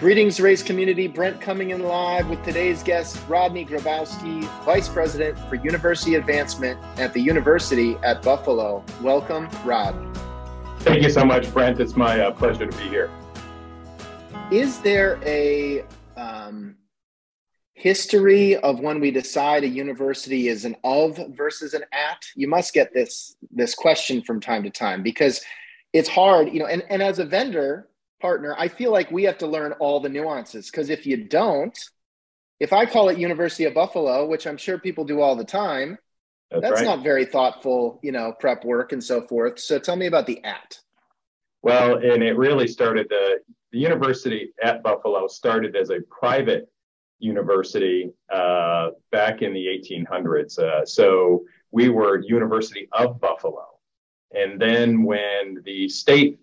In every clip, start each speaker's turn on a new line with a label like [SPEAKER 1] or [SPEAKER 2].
[SPEAKER 1] Greetings, race community. Brent coming in live with today's guest, Rodney Grabowski, Vice President for University Advancement at the University at Buffalo. Welcome, Rod.
[SPEAKER 2] Thank you so much, Brent. It's my uh, pleasure to be here.
[SPEAKER 1] Is there a um, history of when we decide a university is an of versus an at? You must get this this question from time to time because it's hard, you know. And, and as a vendor, partner, I feel like we have to learn all the nuances because if you don't, if I call it University of Buffalo, which I'm sure people do all the time, that's, that's right. not very thoughtful, you know, prep work and so forth. So tell me about the at.
[SPEAKER 2] Well, and it really started the the university at Buffalo started as a private university uh, back in the 1800s. Uh, so we were University of Buffalo, and then when the state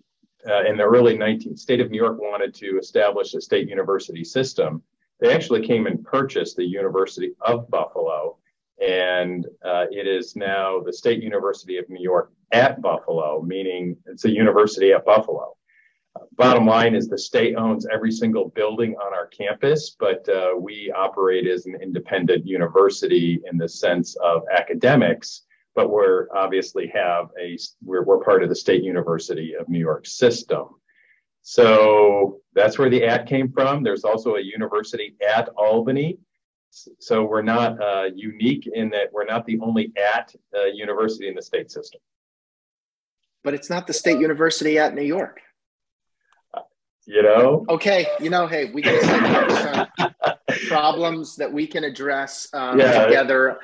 [SPEAKER 2] uh, in the early 19th, state of New York wanted to establish a state university system. They actually came and purchased the University of Buffalo, and uh, it is now the State University of New York at Buffalo, meaning it's a university at Buffalo. Bottom line is the state owns every single building on our campus, but uh, we operate as an independent university in the sense of academics but we're obviously have a we're, we're part of the State University of New York system. So that's where the at came from. There's also a university at Albany. So we're not uh, unique in that we're not the only at uh, university in the state system.
[SPEAKER 1] But it's not the State University at New York.
[SPEAKER 2] Uh, you know?
[SPEAKER 1] Okay, you know, hey, we got problems that we can address um, yeah. together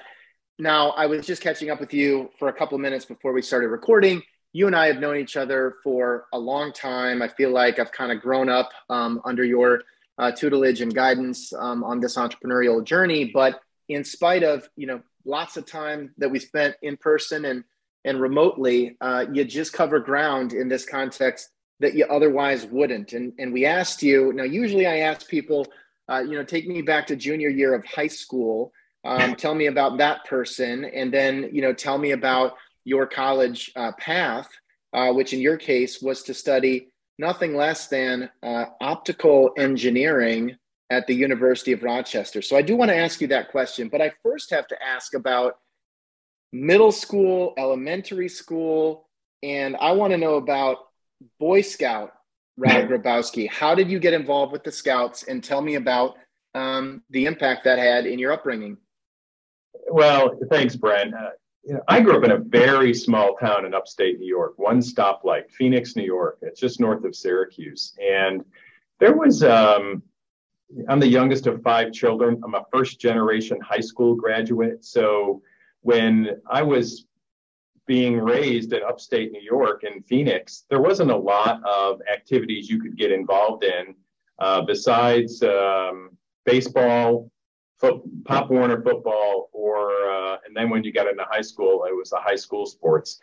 [SPEAKER 1] now, I was just catching up with you for a couple minutes before we started recording. You and I have known each other for a long time. I feel like I've kind of grown up um, under your uh, tutelage and guidance um, on this entrepreneurial journey. But in spite of you know lots of time that we spent in person and and remotely, uh, you just cover ground in this context that you otherwise wouldn't. And and we asked you. Now, usually I ask people, uh, you know, take me back to junior year of high school um, tell me about that person, and then you know tell me about your college uh, path, uh, which in your case was to study nothing less than uh, optical engineering at the University of Rochester. So I do want to ask you that question, but I first have to ask about middle school, elementary school, and I want to know about Boy Scout Rod Grabowski. How did you get involved with the Scouts? And tell me about um, the impact that had in your upbringing.
[SPEAKER 2] Well, thanks, Brent. Uh, you know, I grew up in a very small town in upstate New York, one stoplight, Phoenix, New York. It's just north of Syracuse. And there was, um, I'm the youngest of five children. I'm a first generation high school graduate. So when I was being raised in upstate New York in Phoenix, there wasn't a lot of activities you could get involved in uh, besides um, baseball, foot, Pop Warner football, or uh, and then when you got into high school, it was the high school sports.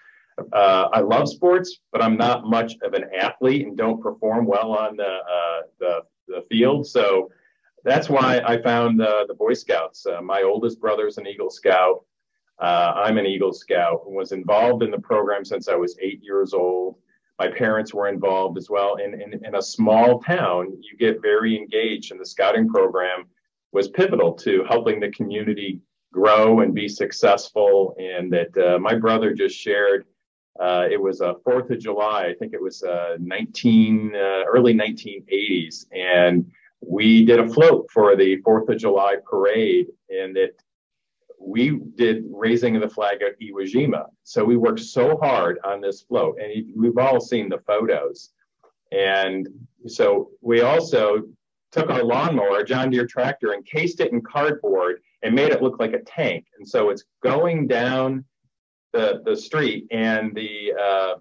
[SPEAKER 2] Uh, I love sports, but I'm not much of an athlete and don't perform well on the uh, the, the field. So that's why I found the Boy Scouts. Uh, my oldest brother's an Eagle Scout. Uh, I'm an Eagle Scout and was involved in the program since I was eight years old. My parents were involved as well. In, in, in a small town, you get very engaged in the scouting program was pivotal to helping the community grow and be successful. And that uh, my brother just shared. Uh, it was a Fourth of July. I think it was uh, 19 uh, early 1980s, and we did a float for the Fourth of July parade, and that we did raising of the flag at Iwo Jima. So we worked so hard on this float, and we've all seen the photos. And so we also took our lawnmower, a John Deere tractor, encased it in cardboard and made it look like a tank. And so it's going down the the street, and the uh,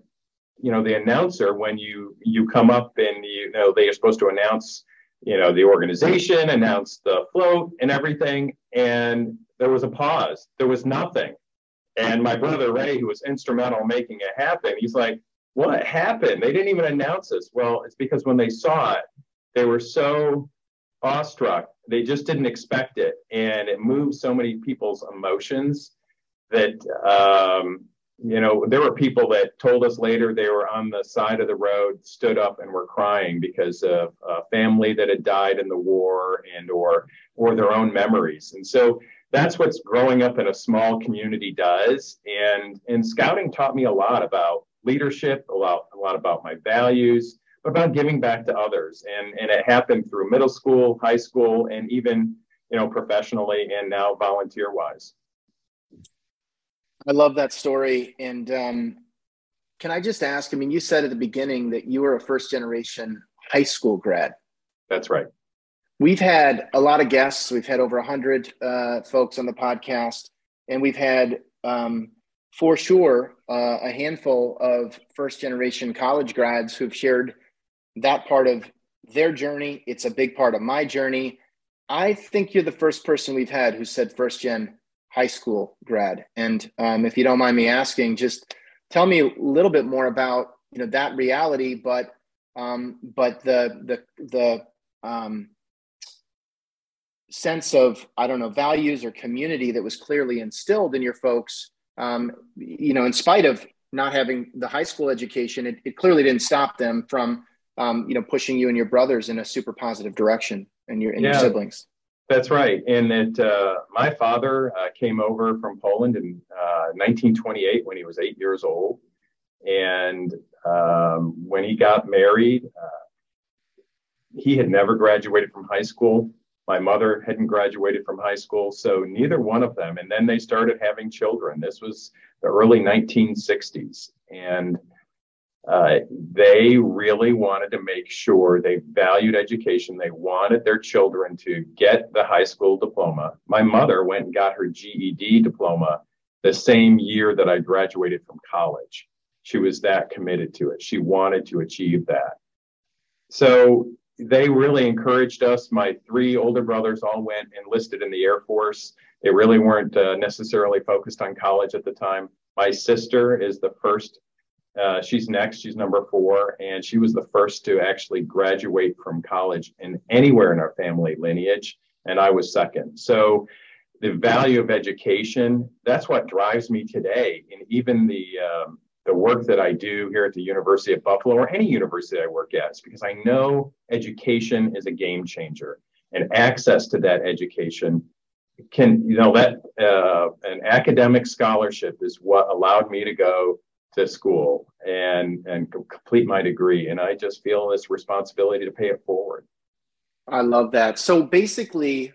[SPEAKER 2] you know the announcer when you you come up and you know they are supposed to announce you know the organization, announce the float and everything, and there was a pause. There was nothing. And my brother Ray, who was instrumental in making it happen, he's like, "What happened? They didn't even announce this." Well, it's because when they saw it, they were so awestruck. They just didn't expect it. And it moved so many people's emotions that, um, you know, there were people that told us later they were on the side of the road, stood up and were crying because of a family that had died in the war and or or their own memories. And so that's what's growing up in a small community does. And and scouting taught me a lot about leadership, a lot, a lot about my values, but about giving back to others. And and it happened through middle school, high school, and even you know professionally and now volunteer wise.
[SPEAKER 1] I love that story. And um, can I just ask? I mean, you said at the beginning that you were a first generation high school grad.
[SPEAKER 2] That's right.
[SPEAKER 1] We've had a lot of guests. We've had over 100 uh, folks on the podcast, and we've had, um, for sure, uh, a handful of first generation college grads who've shared that part of their journey. It's a big part of my journey. I think you're the first person we've had who said first gen high school grad. And um, if you don't mind me asking, just tell me a little bit more about you know that reality, but um, but the the the um, sense of I don't know values or community that was clearly instilled in your folks. Um, you know, in spite of not having the high school education, it, it clearly didn't stop them from um, you know pushing you and your brothers in a super positive direction and your and yeah. your siblings.
[SPEAKER 2] That's right. And that uh, my father uh, came over from Poland in uh, 1928 when he was eight years old. And um, when he got married, uh, he had never graduated from high school. My mother hadn't graduated from high school. So neither one of them. And then they started having children. This was the early 1960s. And uh, they really wanted to make sure they valued education. They wanted their children to get the high school diploma. My mother went and got her GED diploma the same year that I graduated from college. She was that committed to it. She wanted to achieve that. So they really encouraged us. My three older brothers all went enlisted in the Air Force. They really weren't uh, necessarily focused on college at the time. My sister is the first uh, she's next. She's number four, and she was the first to actually graduate from college in anywhere in our family lineage, and I was second. So, the value of education that's what drives me today, and even the um, the work that I do here at the University of Buffalo or any university I work at, is because I know education is a game changer, and access to that education can you know that uh, an academic scholarship is what allowed me to go to school and and complete my degree. And i just feel this responsibility to pay it forward.
[SPEAKER 1] I love that. So basically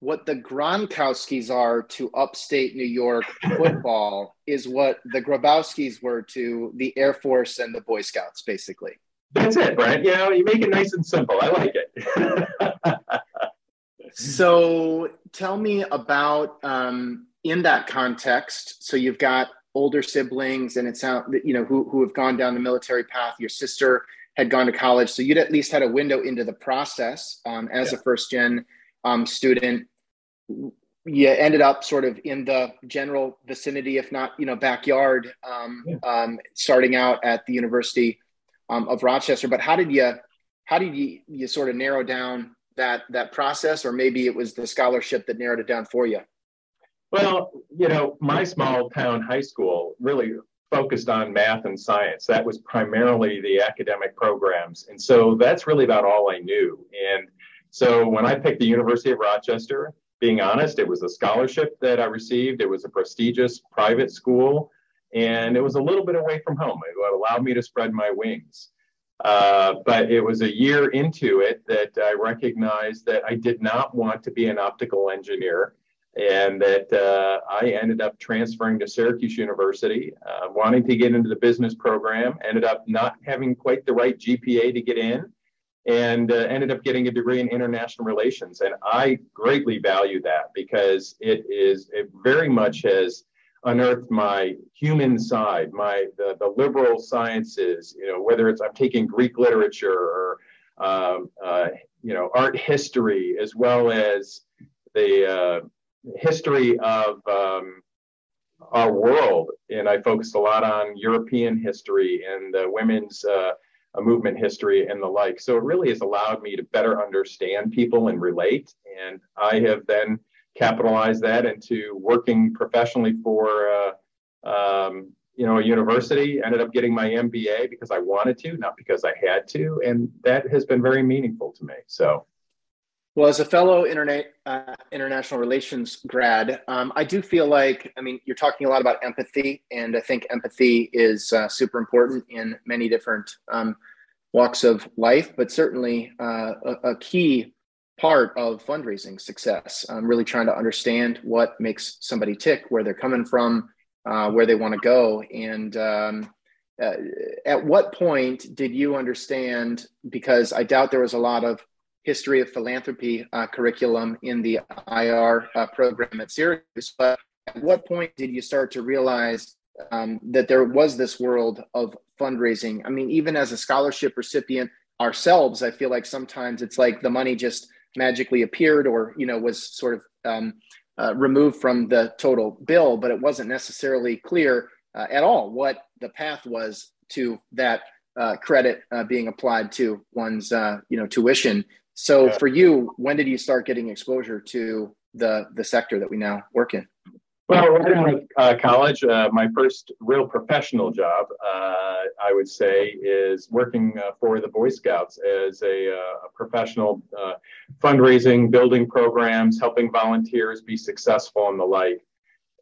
[SPEAKER 1] what the gronkowskis are to upstate new york football is what the grabowskis were to the air force and the boy scouts basically.
[SPEAKER 2] That's it right you know you make it nice and simple. I like it.
[SPEAKER 1] So tell me about um, in that context so you've got older siblings and it sound you know who, who have gone down the military path. Your sister had gone to college so you'd at least had a window into the process um, as yeah. a first gen um, student. You ended up sort of in the general vicinity if not you know backyard um, yeah. Um, starting out at the university um, of rochester. But how did you how did you you sort of narrow down that that process? Or maybe it was the scholarship that narrowed it down for you
[SPEAKER 2] well, you know, my small town high school really focused on math and science. That was primarily the academic programs. And so that's really about all I knew. And so when I picked the University of Rochester, being honest, it was a scholarship that I received. It was a prestigious private school, and it was a little bit away from home. It allowed me to spread my wings. Uh, but it was a year into it that I recognized that I did not want to be an optical engineer and that uh, I ended up transferring to Syracuse University, uh, wanting to get into the business program, ended up not having quite the right GPA to get in, and uh, ended up getting a degree in international relations. And I greatly value that because it is, it very much has unearthed my human side, my the, the liberal sciences, you know, whether it's I'm taking Greek literature or, um, uh, you know, art history, as well as the uh, history of um, our world, and I focused a lot on European history and the women's uh, movement history and the like. So it really has allowed me to better understand people and relate. And I have then capitalized that into working professionally for uh, um, you know, a university, ended up getting my MBA because I wanted to, not because I had to. And that has been very meaningful to me. So,
[SPEAKER 1] well, as a fellow internet, uh, international relations grad, um, I do feel like, I mean, you're talking a lot about empathy, and I think empathy is uh, super important in many different um, walks of life, but certainly uh, a, a, key part of fundraising success. Um, really trying to understand what makes somebody tick, where they're coming from, uh, where they want to go, and um, uh, at what point did you understand? Because I doubt there was a lot of history of philanthropy uh, curriculum in the IR uh, program at Syracuse. But at what point did you start to realize um, that there was this world of fundraising? I mean, even as a scholarship recipient ourselves, I feel like sometimes it's like the money just magically appeared or, you know, was sort of um, uh, removed from the total bill, but it wasn't necessarily clear uh, at all what the path was to that uh, credit uh, being applied to one's you know tuition. So yeah. for you, when did you start getting exposure to the the sector that we now work in?
[SPEAKER 2] Well, right out of uh, college, uh, my first real professional job, uh, I would say, is working uh, for the Boy Scouts as a, uh, a professional uh, fundraising, building programs, helping volunteers be successful, and the like.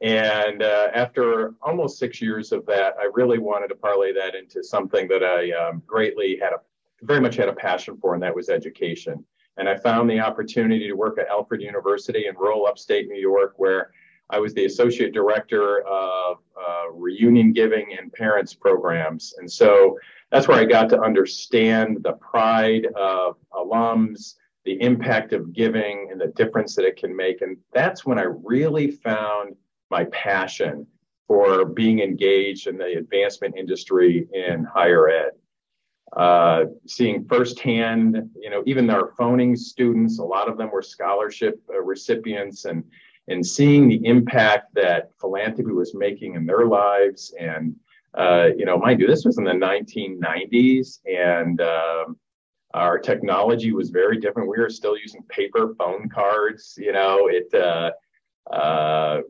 [SPEAKER 2] And after almost six years of that, I really wanted to parlay that into something that I um, greatly had a very much had a passion for, and that was education. And I found the opportunity to work at Alfred University in rural upstate New York, where I was the associate director of uh, reunion giving and parents programs. And so that's where I got to understand the pride of alums, the impact of giving, and the difference that it can make. And that's when I really found my passion for being engaged in the advancement industry in higher ed uh, seeing firsthand, you know, even our phoning students, a lot of them were scholarship uh, recipients, and and seeing the impact that philanthropy was making in their lives. And uh, you know, mind you, this was in the 1990s, and um, our technology was very different. We were still using paper phone cards. You know, it. Uh, uh,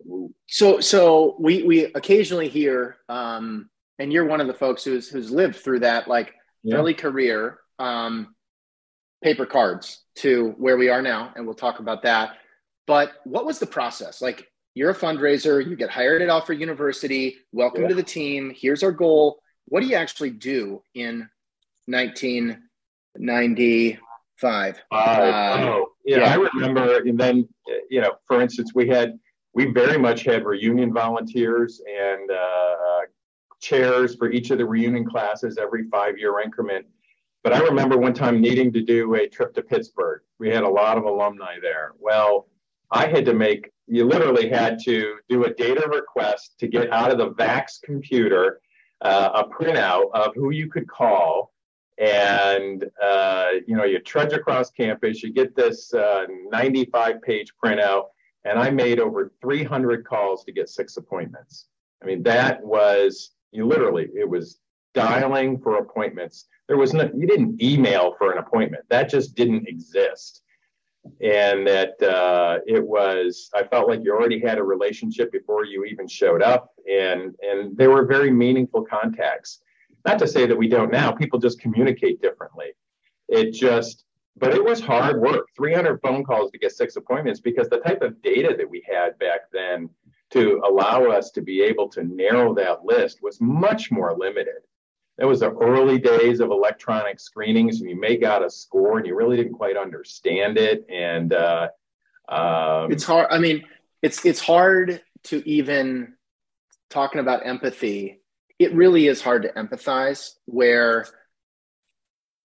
[SPEAKER 1] so, so we we occasionally hear, um, and you're one of the folks who's who's lived through that, like yeah. early career, um, paper cards to where we are now, and we'll talk about that. But what was the process? Like, you're a fundraiser, you get hired at Alfred University. Welcome yeah. to the team. Here's our goal. What do you actually do in 1995? Uh,
[SPEAKER 2] oh, yeah, yeah, I remember. And then, you know, for instance, we had we very much had reunion volunteers and uh, chairs for each of the reunion classes every five year increment. But I remember one time needing to do a trip to Pittsburgh. We had a lot of alumni there. Well, I had to make, you literally had to do a data request to get out of the VAX computer uh, a printout of who you could call. And, uh, you know, you trudge across campus, you get this uh, 95 page printout. And I made over 300 calls to get six appointments. I mean, that was you literally, it was dialing for appointments. There was no, you didn't email for an appointment. That just didn't exist. And that uh, it was, I felt like you already had a relationship before you even showed up. And, and they were very meaningful contacts. Not to say that we don't now, people just communicate differently. It just, but it was hard work 300 phone calls to get six appointments because the type of data that we had back then to allow us to be able to narrow that list was much more limited. That was the early days of electronic screenings, and you may got a score and you really didn't quite understand it. And uh,
[SPEAKER 1] um, it's hard. I mean, it's it's hard to even talking about empathy. It really is hard to empathize. Where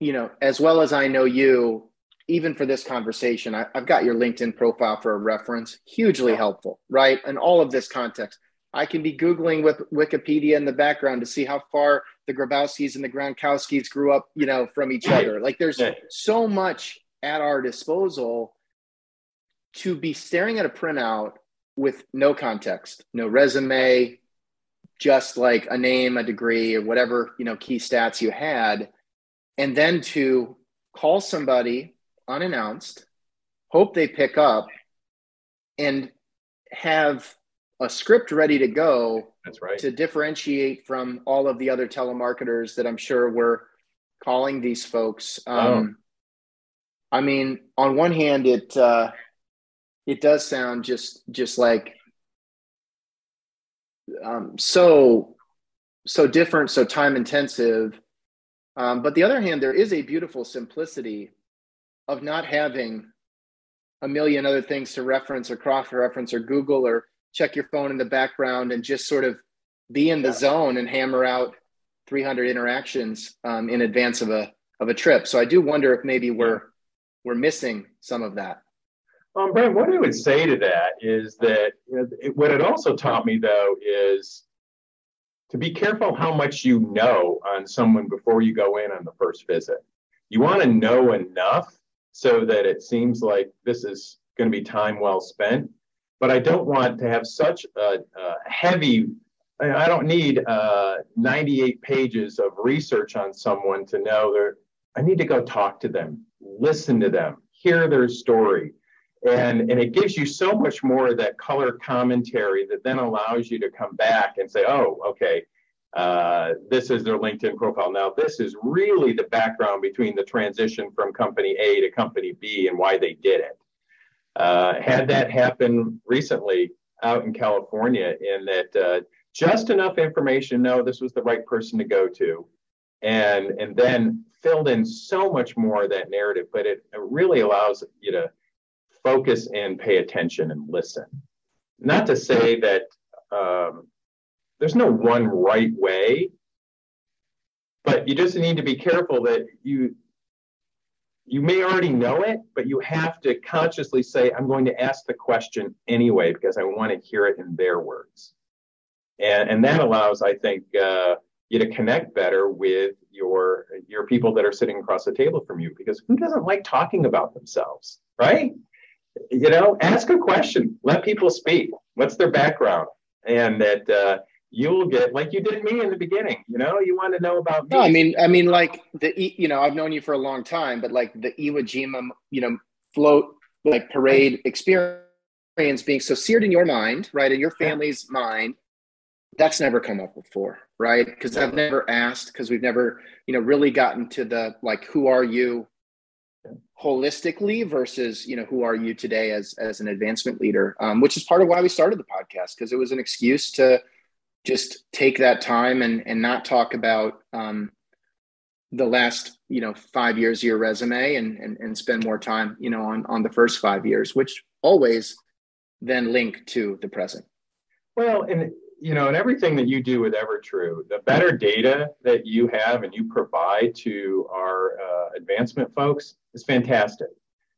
[SPEAKER 1] you know, as well as I know you, even for this conversation, I, have got your LinkedIn profile for a reference, hugely helpful, right? And all of this context. I can be Googling with Wikipedia in the background to see how far the Grabowskis and the Gronkowskis grew up, you know, from each other. Like there's so much at our disposal to be staring at a printout with no context, no resume, just like a name, a degree, or whatever, you know, key stats you had. And then to call somebody unannounced, hope they pick up, and have a script ready to go
[SPEAKER 2] That's right.
[SPEAKER 1] To differentiate from all of the other telemarketers that I'm sure were calling these folks. Um, oh. I mean, on one hand, it uh, it does sound just just like um, so so different, so time intensive. Um, but the other hand, there is a beautiful simplicity of not having a million other things to reference or cross reference or Google or check your phone in the background and just sort of be in the zone and hammer out 300 interactions um, in advance of a of a trip. So I do wonder if maybe we're we're missing some of that.
[SPEAKER 2] Um, Brent, what I would say to that is that it, what it also taught me though is to be careful how much you know on someone before you go in on the first visit. You want to know enough so that it seems like this is going to be time well spent. But I don't want to have such a, a heavy I don't need uh, 98 pages of research on someone to know that I need to go talk to them, listen to them, hear their story. And, and it gives you so much more of that color commentary that then allows you to come back and say, oh, okay, uh, this is their LinkedIn profile. Now, this is really the background between the transition from company A to company B and why they did it. Uh, had that happen recently out in California, in that uh, just enough information know this was the right person to go to and and then filled in so much more of that narrative but it, it really allows you to focus and pay attention and listen not to say that um, there's no one right way but you just need to be careful that you you may already know it but you have to consciously say i'm going to ask the question anyway because i want to hear it in their words and and that allows, I think, uh, you to connect better with your your people that are sitting across the table from you. Because who doesn't like talking about themselves, right? You know, ask a question, let people speak. What's their background, and that. Uh, you'll get like you did me in the beginning you know? You want to know about me
[SPEAKER 1] no, i mean i mean like the you know i've known you for a long time but like the iwo jima you know float like parade experience being so seared in your mind right in your family's yeah. mind that's never come up before right? Because i've never asked because we've never you know really gotten to the like who are you holistically versus you know who are you today as as an advancement leader um, which is part of why we started the podcast because it was an excuse to just take that time and and not talk about um, the last you know five years of your resume and, and and spend more time you know on on the first five years which always then link to the present.
[SPEAKER 2] Well and you know, and everything that you do with EverTrue, the better data that you have and you provide to our uh, advancement folks is fantastic.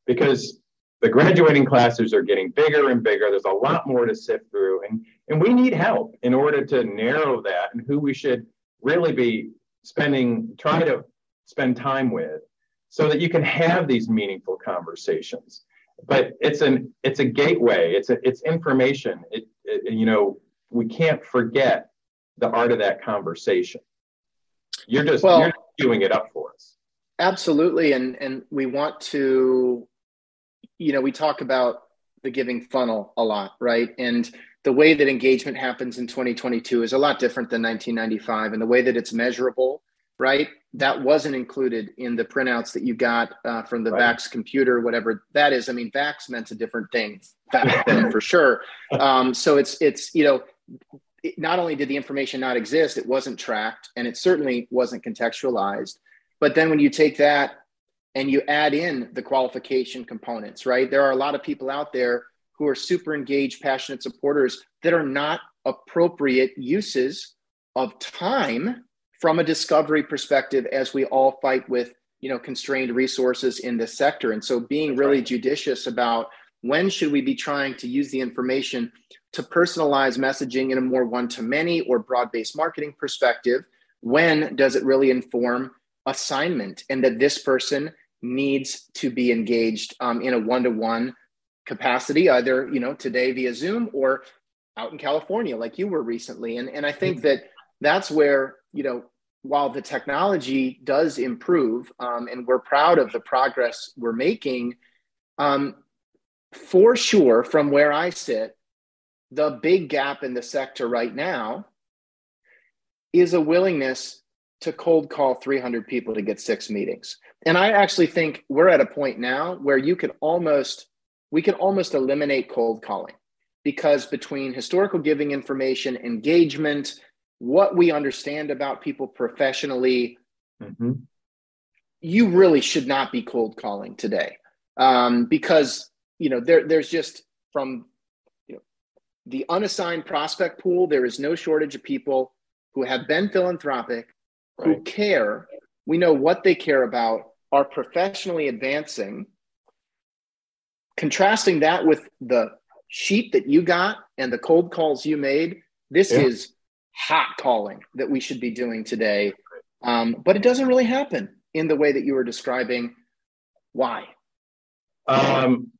[SPEAKER 2] Because the graduating classes are getting bigger and bigger. There's a lot more to sift through, and and we need help in order to narrow that and who we should really be spending, try to spend time with, so that you can have these meaningful conversations. But it's an it's a gateway. It's a it's information. It, it you know we can't forget the art of that conversation. You're just well, you're doing it up for us.
[SPEAKER 1] Absolutely, and and we want to, you know, we talk about the giving funnel a lot, right? And the way that engagement happens in 2022 is a lot different than 1995, and the way that it's measurable, right? That wasn't included in the printouts that you got uh, from the right. Vax computer, whatever that is. I mean, Vax meant a different thing back then for sure. Um, so it's it's you know not only did the information not exist, it wasn't tracked and it certainly wasn't contextualized. But then when you take that and you add in the qualification components, right? There are a lot of people out there who are super engaged, passionate supporters that are not appropriate uses of time from a discovery perspective as we all fight with you know constrained resources in this sector and so being That's really right. judicious about when should we be trying to use the information to personalize messaging in a more one to many or broad based marketing perspective? When does it really inform assignment and that this person needs to be engaged um, in a one to one capacity, either you know today via Zoom or out in California like you were recently? And and I think that that's where you know while the technology does improve um, and we're proud of the progress we're making, um, for sure, from where I sit, the big gap in the sector right now is a willingness to cold call 300 people to get six meetings. And I actually think we're at a point now where you could almost, we could almost eliminate cold calling because between historical giving information, engagement, what we understand about people professionally, mm-hmm. you really should not be cold calling today um, because you know there, there's just from you know the unassigned prospect pool there is no shortage of people who have been philanthropic right. who care we know what they care about are professionally advancing contrasting that with the sheet that you got and the cold calls you made this yeah. is hot calling that we should be doing today. Um, but it doesn't really happen in the way that you were describing. Why?
[SPEAKER 2] Um,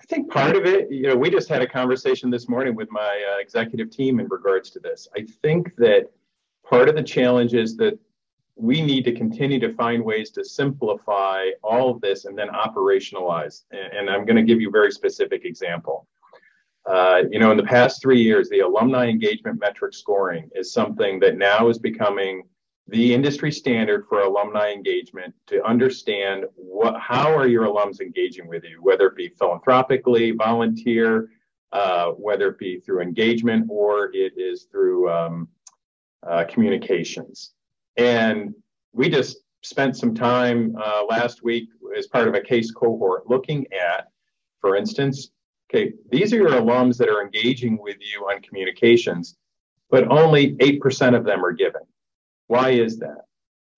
[SPEAKER 2] I think part of it, you know, we just had a conversation this morning with my uh, executive team in regards to this. I think that part of the challenge is that we need to continue to find ways to simplify all of this and then operationalize. And, I'm going to give you a very specific example. Uh, you know, in the past three years, the alumni engagement metric scoring is something that now is becoming the industry standard for alumni engagement to understand what, how are your alums engaging with you, whether it be philanthropically, volunteer, uh, whether it be through engagement or it is through um, uh, communications. And we just spent some time uh, last week as part of a CASE cohort looking at, for instance, okay, these are your alums that are engaging with you on communications, but only 8% of them are given. Why is that?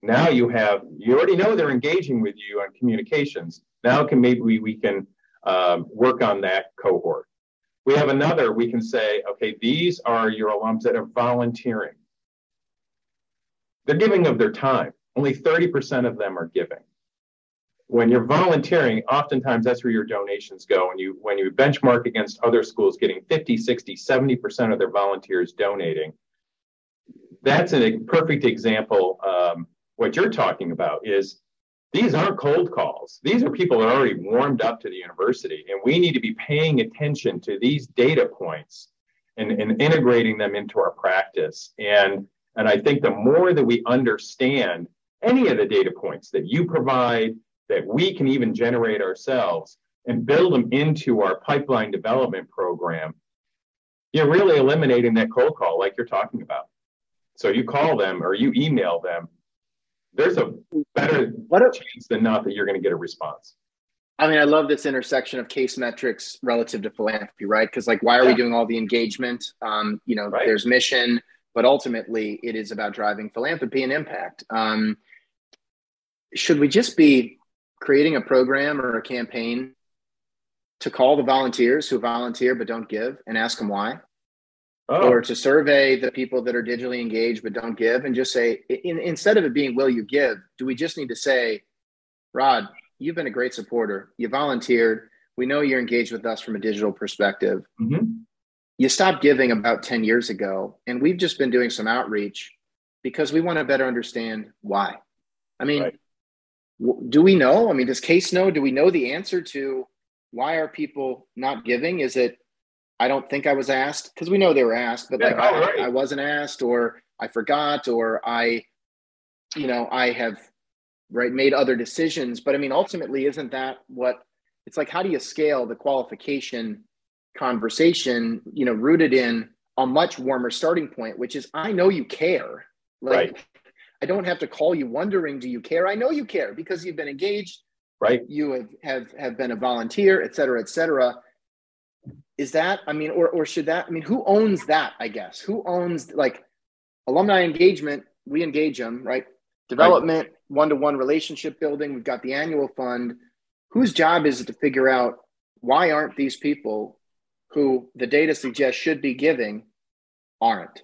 [SPEAKER 2] Now you have, you already know they're engaging with you on communications. Now can maybe we, we can um, work on that cohort. We have another, we can say, okay, these are your alums that are volunteering. They're giving of their time. Only 30% of them are giving. When you're volunteering oftentimes that's where your donations go. And you when you benchmark against other schools getting 50 60 70% of their volunteers donating that's a perfect example um, what you're talking about is these aren't cold calls. These are people that are already warmed up to the university and we need to be paying attention to these data points and, and integrating them into our practice. And and i think the more that we understand any of the data points that you provide that we can even generate ourselves and build them into our pipeline development program, you're really eliminating that cold call like you're talking about. So you call them or you email them, there's a better what a, chance than not that you're going to get a response.
[SPEAKER 1] I mean, I love this intersection of CASE metrics relative to philanthropy, right? Because like, why are yeah. we doing all the engagement? Um, you know, right. there's mission, but ultimately it is about driving philanthropy and impact. Um, should we just be creating a program or a campaign to call the volunteers who volunteer but don't give and ask them why. Oh. Or to survey the people that are digitally engaged but don't give and just say, in, instead of it being, will you give, do we just need to say, Rod, you've been a great supporter. You volunteered. We know you're engaged with us from a digital perspective. Mm-hmm. You stopped giving about 10 years ago, and we've just been doing some outreach because we want to better understand why. I mean, right do we know? I mean, does CASE know? Do we know the answer to why are people not giving? Is it I don't think I was asked because we know they were asked, but yeah, like I, right. I wasn't asked, or I forgot, or I, you know, I have right made other decisions. But I mean, ultimately, isn't that what it's like? How do you scale the qualification conversation? You know, rooted in a much warmer starting point, which is I know you care. Like, right. I don't have to call you wondering, do you care? I know you care because you've been engaged,
[SPEAKER 2] right?
[SPEAKER 1] You have have, have been a volunteer, et cetera, et cetera. Is that, I mean, or or should that, I mean, who owns that, I guess? Who owns like alumni engagement? We engage them, right? Development, one to one relationship building. We've got the annual fund. Whose job is it to figure out why aren't these people who the data suggests should be giving aren't?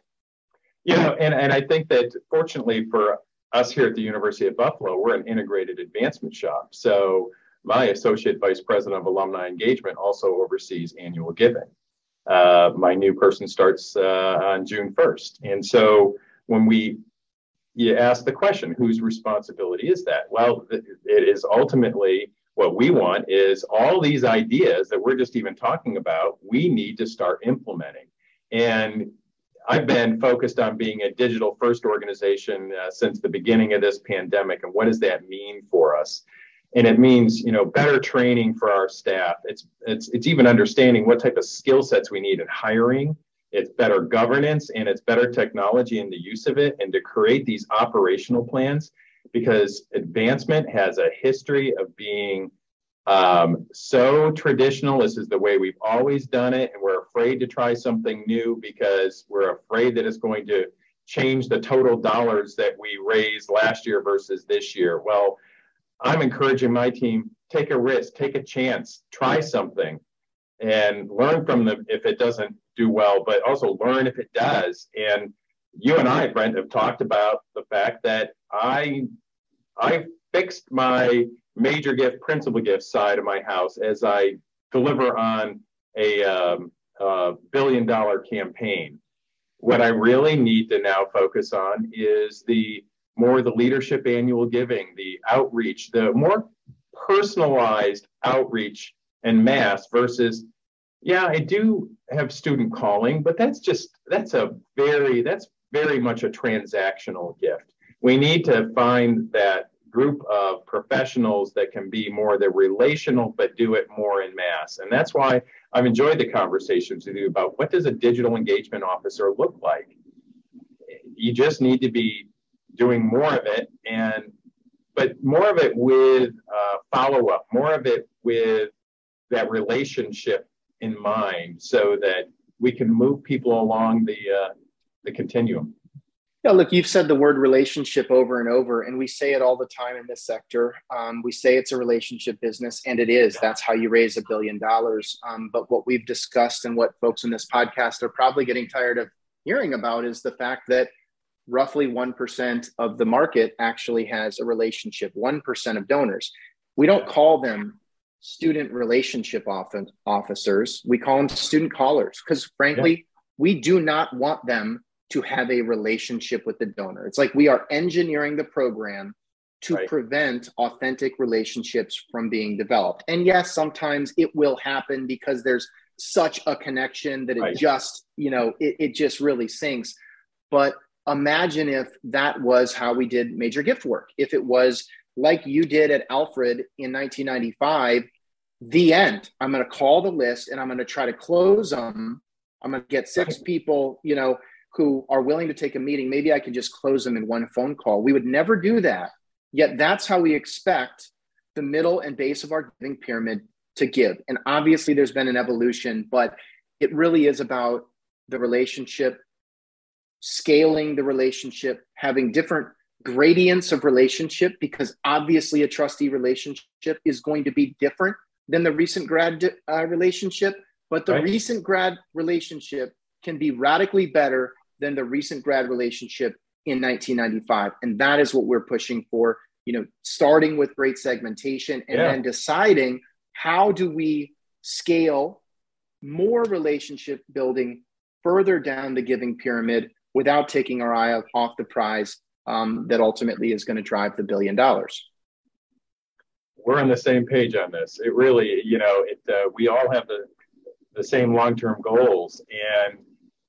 [SPEAKER 2] You know, and, and I think that fortunately for us here at the University of Buffalo, we're an integrated advancement shop. So my associate vice president of alumni engagement also oversees annual giving. Uh, my new person starts uh, on June 1st. And so when we you ask the question, whose responsibility is that? Well, it is ultimately what we want is all these ideas that we're just even talking about, we need to start implementing. And I've been focused on being a digital first organization uh, since the beginning of this pandemic. And what does that mean for us? And it means, you know, better training for our staff. It's, it's, it's even understanding what type of skill sets we need in hiring. It's better governance and it's better technology and the use of it and to create these operational plans because advancement has a history of being um, so traditional. This is the way we've always done it, and we're afraid to try something new because we're afraid that it's going to change the total dollars that we raised last year versus this year. Well, I'm encouraging my team take a risk, take a chance, try something, and learn from them if it doesn't do well, but also learn if it does. And you and I, Brent, have talked about the fact that I I fixed my major gift, principal gift side of my house as I deliver on a, um, a billion dollar campaign. What I really need to now focus on is the more the leadership annual giving, the outreach, the more personalized outreach and mass versus, yeah, I do have student calling, but that's just, that's a very, that's very much a transactional gift. We need to find that group of professionals that can be more the relational but do it more in mass and that's why i've enjoyed the conversations with you about what does a digital engagement officer look like you just need to be doing more of it and but more of it with uh, follow-up more of it with that relationship in mind so that we can move people along the uh, the continuum
[SPEAKER 1] yeah, look, you've said the word relationship over and over, and we say it all the time in this sector. Um, we say it's a relationship business, and it is. That's how you raise a billion dollars. Um, but what we've discussed and what folks in this podcast are probably getting tired of hearing about is the fact that roughly 1% of the market actually has a relationship, 1% of donors. We don't call them student relationship officers, we call them student callers because, frankly, yeah. we do not want them to have a relationship with the donor. It's like we are engineering the program to right. prevent authentic relationships from being developed. And yes, sometimes it will happen because there's such a connection that it right. just, you know, it, it just really syncs. But imagine if that was how we did major gift work. If it was like you did at Alfred in 1995, the end. I'm going to call the list and I'm going to try to close them. I'm going to get six people, you know, who are willing to take a meeting, maybe I can just close them in one phone call. We would never do that. Yet that's how we expect the middle and base of our giving pyramid to give. And obviously, there's been an evolution, but it really is about the relationship, scaling the relationship, having different gradients of relationship, because obviously, a trustee relationship is going to be different than the recent grad uh, relationship. But the right. recent grad relationship can be radically better than the recent grad relationship in 1995. And that is what we're pushing for, you know, starting with great segmentation and yeah. then deciding how do we scale more relationship building further down the giving pyramid without taking our eye off the prize um, that ultimately is going to drive the billion dollars.
[SPEAKER 2] We're on the same page on this. It really, you know, it, uh, we all have the the same long-term goals, and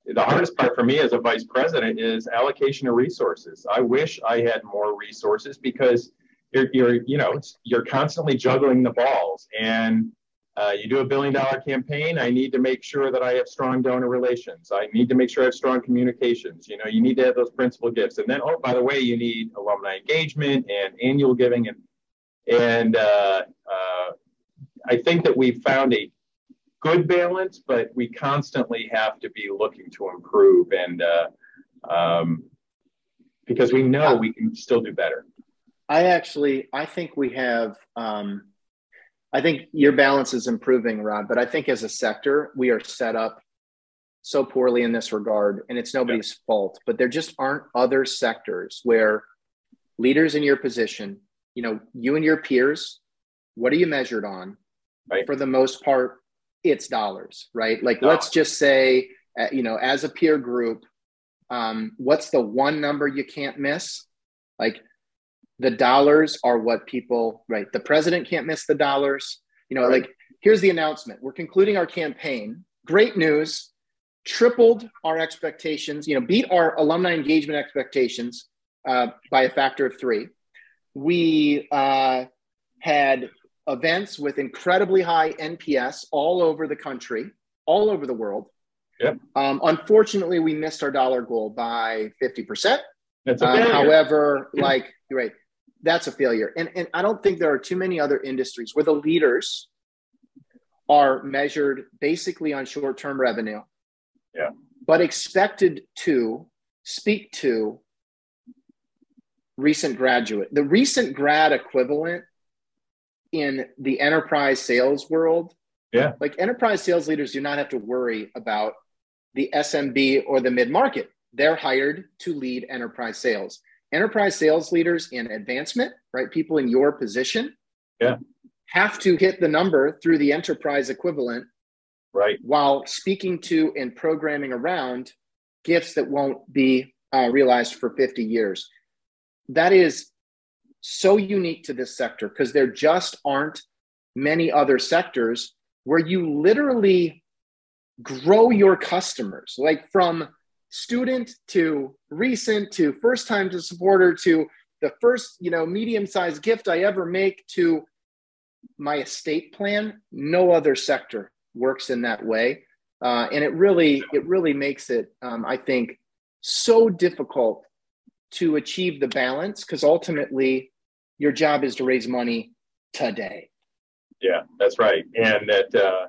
[SPEAKER 2] the hardest part for me as a vice president is allocation of resources. I wish I had more resources because you're, you're you know, you're constantly juggling the balls. And uh, you do a billion dollar campaign. I need to make sure that I have strong donor relations. I need to make sure I have strong communications. You know, you need to have those principal gifts. And then, oh, by the way, you need alumni engagement and annual giving. And and uh, uh, I think that we found a good balance, but we constantly have to be looking to improve and uh, um, because we know we can still do better.
[SPEAKER 1] I actually, I think we have. Um, I think your balance is improving, Rod. But I think as a sector, we are set up so poorly in this regard, and it's nobody's yeah. fault. But there just aren't other sectors where leaders in your position, you know, you and your peers, what are you measured on? Right. For the most part, it's dollars, right? Like, dollars. let's just say, uh, you know, as a peer group, um, what's the one number you can't miss? Like, the dollars are what people, right? The president can't miss the dollars. You know, right. like, here's the announcement we're concluding our campaign. Great news. tripled our expectations, you know, beat our alumni engagement expectations uh, by a factor of three. We uh, had events with incredibly high NPS all over the country, all over the world.
[SPEAKER 2] Yep.
[SPEAKER 1] Um, unfortunately, we missed our dollar goal by 50%.
[SPEAKER 2] That's a um,
[SPEAKER 1] however, like, you're right, that's a failure. And, and I don't think there are too many other industries where the leaders are measured basically on short term revenue.
[SPEAKER 2] Yeah.
[SPEAKER 1] But expected to speak to recent graduate. The recent grad equivalent in the enterprise sales world.
[SPEAKER 2] Yeah.
[SPEAKER 1] Like enterprise sales leaders do not have to worry about the SMB or the mid market. They're hired to lead enterprise sales. Enterprise sales leaders in advancement, right? People in your position.
[SPEAKER 2] Yeah.
[SPEAKER 1] Have to hit the number through the enterprise equivalent.
[SPEAKER 2] Right.
[SPEAKER 1] While speaking to and programming around gifts that won't be uh, realized for 50 years. That is so unique to this sector because there just aren't many other sectors where you literally grow your customers, like from student to recent to first time to supporter to the first you know medium sized gift i ever make to my estate plan no other sector works in that way. Uh, and it really it really makes it um, i think so difficult to achieve the balance because ultimately your job is to raise money today
[SPEAKER 2] yeah that's right and that uh,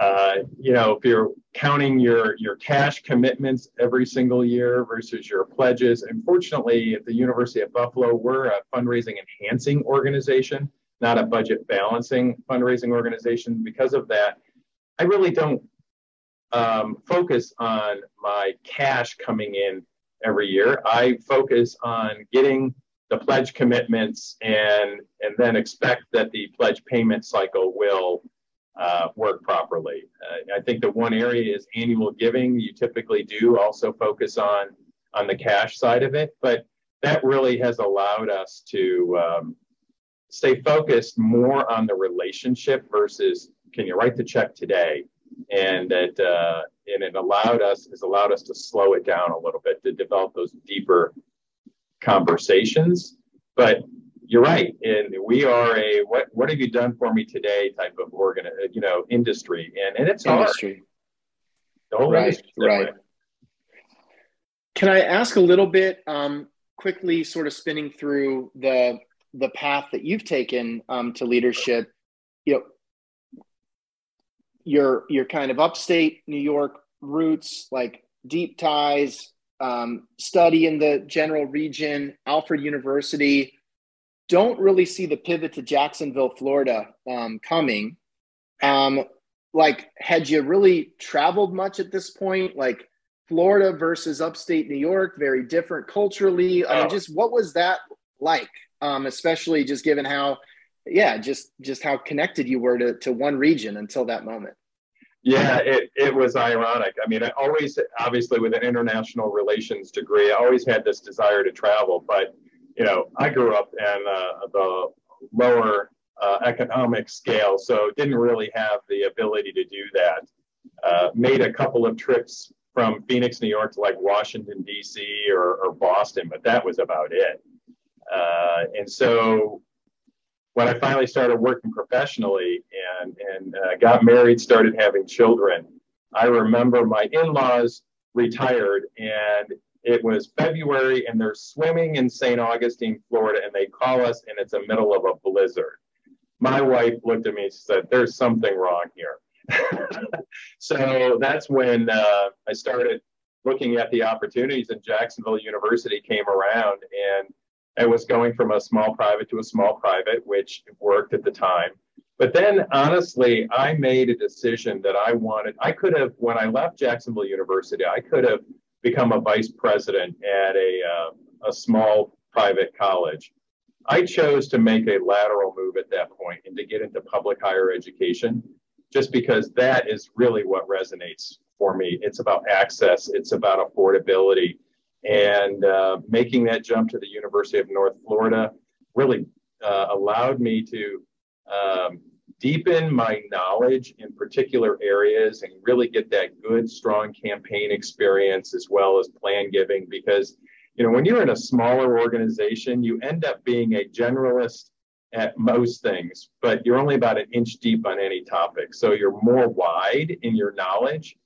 [SPEAKER 2] uh, you know, if you're counting your your cash commitments every single year versus your pledges, unfortunately, at the University of Buffalo, we're a fundraising enhancing organization, not a budget balancing fundraising organization. Because of that, I really don't um, focus on my cash coming in every year. I focus on getting the pledge commitments and and then expect that the pledge payment cycle will uh, work properly. Uh, I think the one area is annual giving. You typically do also focus on on the cash side of it, but that really has allowed us to um, stay focused more on the relationship versus can you write the check today, and that uh, and it allowed us has allowed us to slow it down a little bit to develop those deeper conversations. But you're right, and we are a what what have you done for me today type of organ, you know, industry, and and it's industry.
[SPEAKER 1] hard. right, right. Can I ask a little bit um, quickly, sort of spinning through the the path that you've taken um, to leadership? You know, your your kind of upstate New York roots, like deep ties, um, study in the general region, Alfred University don't really see the pivot to Jacksonville, Florida um, coming. Um, like, had you really traveled much at this point? Like, Florida versus upstate New York, very different culturally. I mean, oh. just what was that like? Um, especially just given how, yeah, just just how connected you were to to one region until that moment.
[SPEAKER 2] Yeah, it, it was ironic. I mean, I always, obviously, with an international relations degree, I always had this desire to travel, but you know, I grew up in uh, the lower uh, economic scale, so didn't really have the ability to do that. Uh, made a couple of trips from Phoenix, New York to like Washington, D.C. Or, or Boston, but that was about it. Uh, and so when I finally started working professionally and, and uh, got married, started having children, I remember my in laws retired and it was February and they're swimming in St. Augustine, Florida, and they call us and it's the middle of a blizzard. My wife looked at me and said, There's something wrong here. so that's when uh, I started looking at the opportunities, and Jacksonville University came around, and I was going from a small private to a small private, which worked at the time. But then, honestly, I made a decision that I wanted. I could have, when I left Jacksonville University, I could have become a vice president at a, uh, a small private college. I chose to make a lateral move at that point and to get into public higher education, just because that is really what resonates for me. It's about access, it's about affordability, and uh, making that jump to the University of North Florida really uh, allowed me to um, deepen my knowledge in particular areas and really get that good, strong campaign experience as well as plan giving. Because, you know, when you're in a smaller organization, you end up being a generalist at most things, but you're only about an inch deep on any topic. So you're more wide in your knowledge.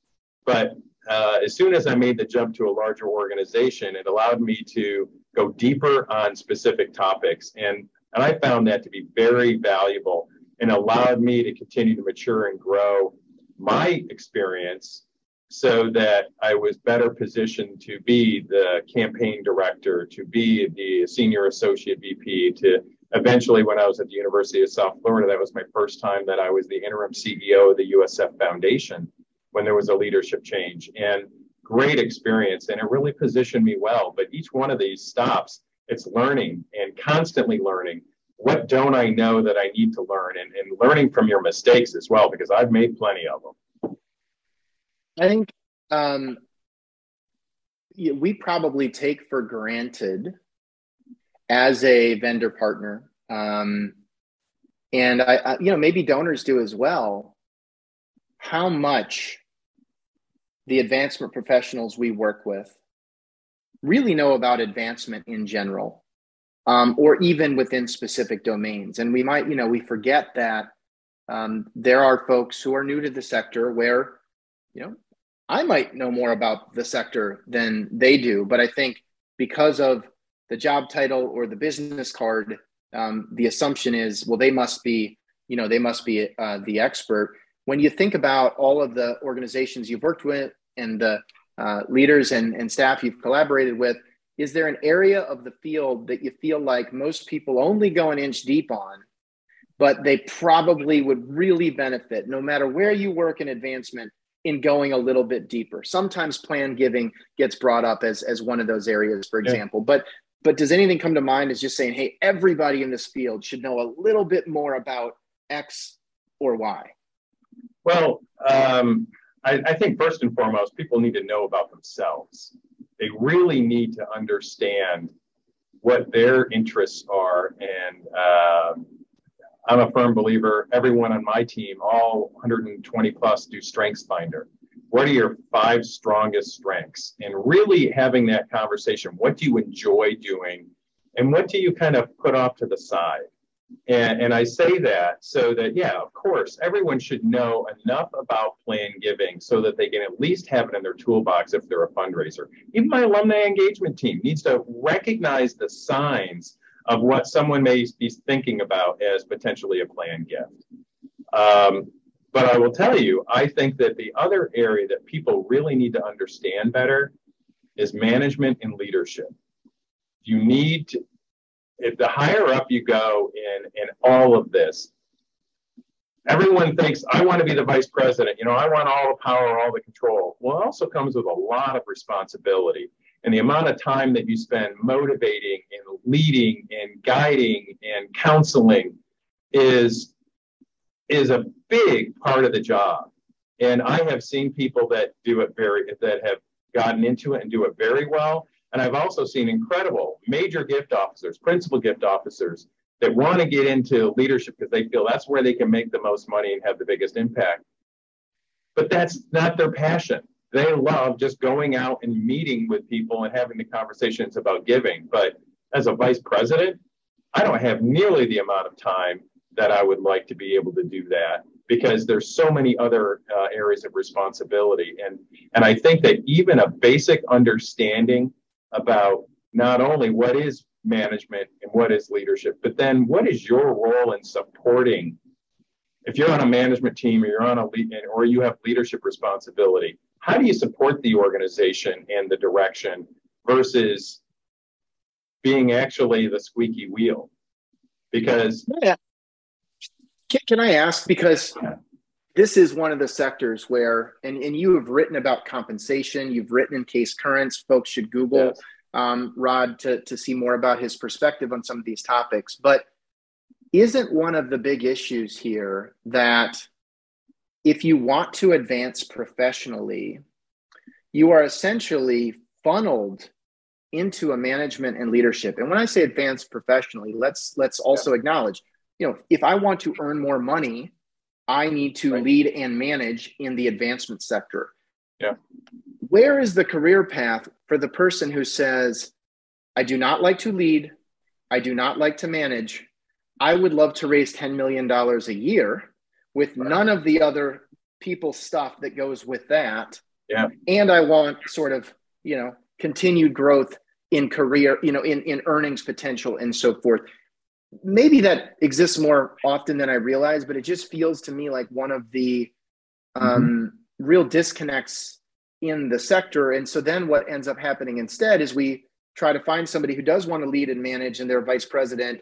[SPEAKER 2] But uh, as soon as I made the jump to a larger organization, it allowed me to go deeper on specific topics. And, and I found that to be very valuable and allowed me to continue to mature and grow my experience so that I was better positioned to be the campaign director, to be the senior associate VP, to eventually, when I was at the University of South Florida, that was my first time that I was the interim CEO of the USF Foundation when there was a leadership change. And great experience, and it really positioned me well. But each one of these stops, it's learning and constantly learning. What don't I know that I need to learn? And, and learning from your mistakes as well, because I've made plenty of them.
[SPEAKER 1] I think um, we probably take for granted as a vendor partner, um, and I, I, you know, maybe donors do as well, how much the advancement professionals we work with really know about advancement in general um, or even within specific domains. And we might you know we forget that um, there are folks who are new to the sector where you know i might know more about the sector than they do but i think because of the job title or the business card um, the assumption is well they must be you know they must be uh, the expert when you think about all of the organizations you've worked with and the uh, leaders and, and staff you've collaborated with, is there an area of the field that you feel like most people only go an inch deep on, but they probably would really benefit no matter where you work in advancement in going a little bit deeper? Sometimes plan giving gets brought up as, as one of those areas, for example, yeah. but but does anything come to mind as just saying, hey, everybody in this field should know a little bit more about X or Y?
[SPEAKER 2] Well, um, I, I, think first and foremost, people need to know about themselves. They really need to understand what their interests are. And um, I'm a firm believer, everyone on my team, all 120 plus, do Strengths Finder. What are your five strongest strengths? And really having that conversation. What do you enjoy doing? And what do you kind of put off to the side? And, and I say that so that, yeah, of course, everyone should know enough about plan giving so that they can at least have it in their toolbox if they're a fundraiser. Even my alumni engagement team needs to recognize the signs of what someone may be thinking about as potentially a plan gift. Um, but I will tell you, I think that the other area that people really need to understand better is management and leadership. You need to, if the higher up you go in in all of this, everyone thinks I want to be the vice president. You know, I want all the power, all the control. Well, it also comes with a lot of responsibility. And the amount of time that you spend motivating and leading and guiding and counseling is is a big part of the job. And I have seen people that do it very that have gotten into it and do it very well. And I've also seen incredible major gift officers, principal gift officers that want to get into leadership because they feel that's where they can make the most money and have the biggest impact. But that's not their passion. They love just going out and meeting with people and having the conversations about giving. But as a vice president, I don't have nearly the amount of time that I would like to be able to do that because there's so many other uh, areas of responsibility. And, and I think that even a basic understanding about not only what is management and what is leadership, but then what is your role in supporting? If you're on a management team or you're on a lead or you have leadership responsibility, how do you support the organization and the direction versus being actually the squeaky wheel? Because
[SPEAKER 1] yeah. Can, can I ask because this is one of the sectors where, and, and you have written about compensation, you've written in CASE Currents, folks should Google yes. um, Rod to, to see more about his perspective on some of these topics. But isn't one of the big issues here that if you want to advance professionally, you are essentially funneled into a management and leadership. And when I say advance professionally, let's let's also yeah. acknowledge, you know, if I want to earn more money I need to right. lead and manage in the advancement sector.
[SPEAKER 2] Yeah.
[SPEAKER 1] Where is the career path for the person who says, I do not like to lead, I do not like to manage. I would love to raise $10 million a year with right. none of the other people stuff that goes with that.
[SPEAKER 2] Yeah.
[SPEAKER 1] And I want sort of, you know, continued growth in career, you know, in, in earnings potential and so forth maybe that exists more often than I realize, but it just feels to me like one of the um, mm-hmm. real disconnects in the sector. And so then what ends up happening instead is we try to find somebody who does want to lead and manage and they're vice president,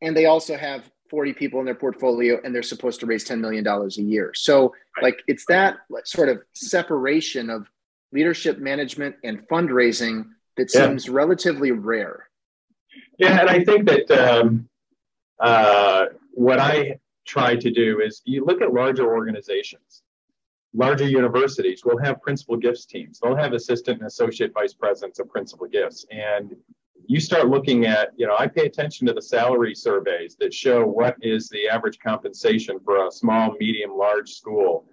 [SPEAKER 1] and they also have 40 people in their portfolio and they're supposed to raise $10 million a year. So, right. like, it's that sort of separation of leadership management and fundraising that yeah. seems relatively rare.
[SPEAKER 2] Yeah, and I think that um, uh, what I try to do is you look at larger organizations, larger universities will have principal gifts teams. They'll have assistant and associate vice presidents of principal gifts. And you start looking at, you know, I pay attention to the salary surveys that show what is the average compensation for a small, medium, large school.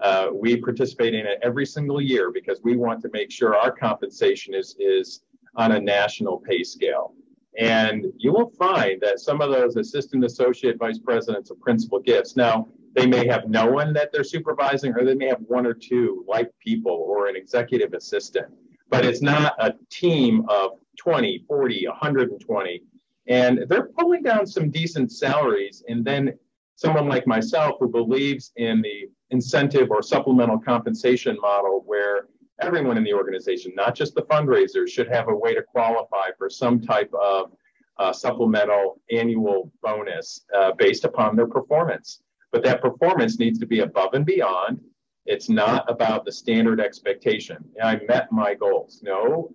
[SPEAKER 2] Uh, we participate in it every single year because we want to make sure our compensation is is on a national pay scale. And you will find that some of those assistant associate vice presidents of principal gifts, now they may have no one that they're supervising, or they may have one or two like people or an executive assistant, but it's not a team of 20, 40, 120. And they're pulling down some decent salaries. And then someone like myself who believes in the incentive or supplemental compensation model where everyone in the organization, not just the fundraisers, should have a way to qualify for some type of uh, supplemental annual bonus uh, based upon their performance. But that performance needs to be above and beyond. It's not about the standard expectation. I met my goals. No,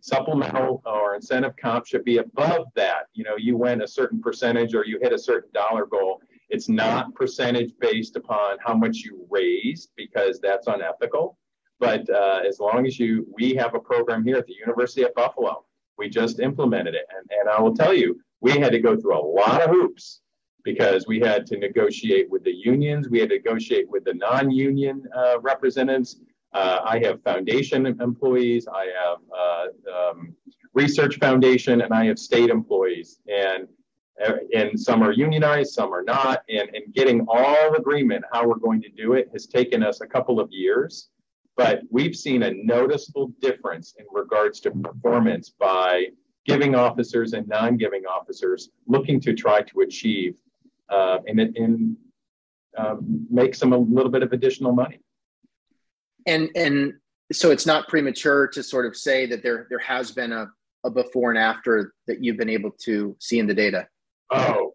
[SPEAKER 2] supplemental or incentive comp should be above that. You know, you went a certain percentage or you hit a certain dollar goal. It's not percentage based upon how much you raised because that's unethical. But uh, as long as you, we have a program here at the University of Buffalo. We just implemented it. And, and I will tell you, we had to go through a lot of hoops because we had to negotiate with the unions, we had to negotiate with the non union uh, representatives. Uh, I have foundation employees, I have uh, um, research foundation, and I have state employees. And uh, and some are unionized, some are not. And, and getting all agreement how we're going to do it has taken us a couple of years but we've seen a noticeable difference in regards to performance by giving officers and non-giving officers looking to try to achieve uh, and, and um, make some a little bit of additional money.
[SPEAKER 1] And and so it's not premature to sort of say that there there has been a, a before and after that you've been able to see in the data.
[SPEAKER 2] Oh,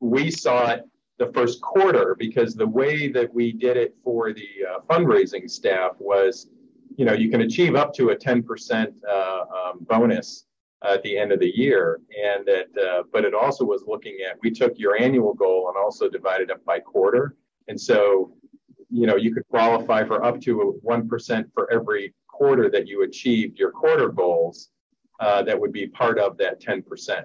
[SPEAKER 2] we saw it the first quarter because the way that we did it for the uh, fundraising staff was, you know, you can achieve up to a 10% uh, um, bonus at the end of the year. And that, uh, but it also was looking at, we took your annual goal and also divided it by quarter. And so, you know, you could qualify for up to 1% for every quarter that you achieved your quarter goals. Uh, that would be part of that 10%.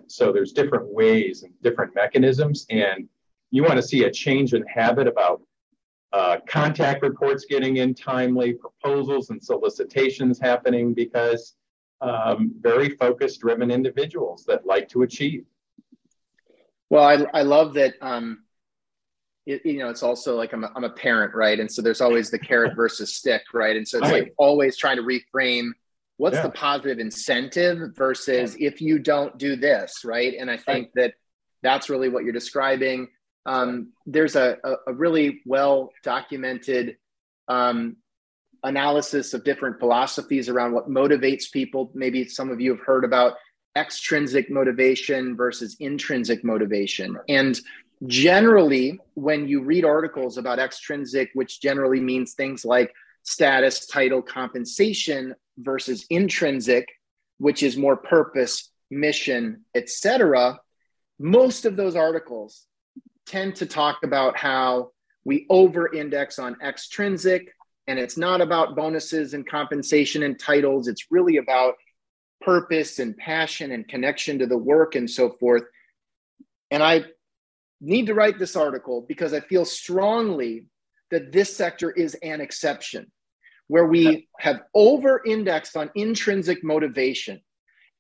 [SPEAKER 2] So there's different ways and different mechanisms. And you want to see a change in habit about uh, contact reports getting in timely, proposals and solicitations happening because um, very focus driven individuals that like to achieve.
[SPEAKER 1] Well, I, I love that. Um, it, you know, it's also like I'm a, I'm a parent, right? And so there's always the carrot versus stick, right? And so it's right. like always trying to reframe what's yeah. the positive incentive versus yeah. if you don't do this, right? And I think right. that that's really what you're describing. Um, there's a, a, really well documented um, analysis of different philosophies around what motivates people. Maybe some of you have heard about extrinsic motivation versus intrinsic motivation. And generally, when you read articles about extrinsic, which generally means things like status, title, compensation, versus intrinsic, which is more purpose, mission, etc., most of those articles tend to talk about how we over index on extrinsic and it's not about bonuses and compensation and titles. It's really about purpose and passion and connection to the work and so forth. And i need to write this article because I feel strongly that this sector is an exception where we have over indexed on intrinsic motivation.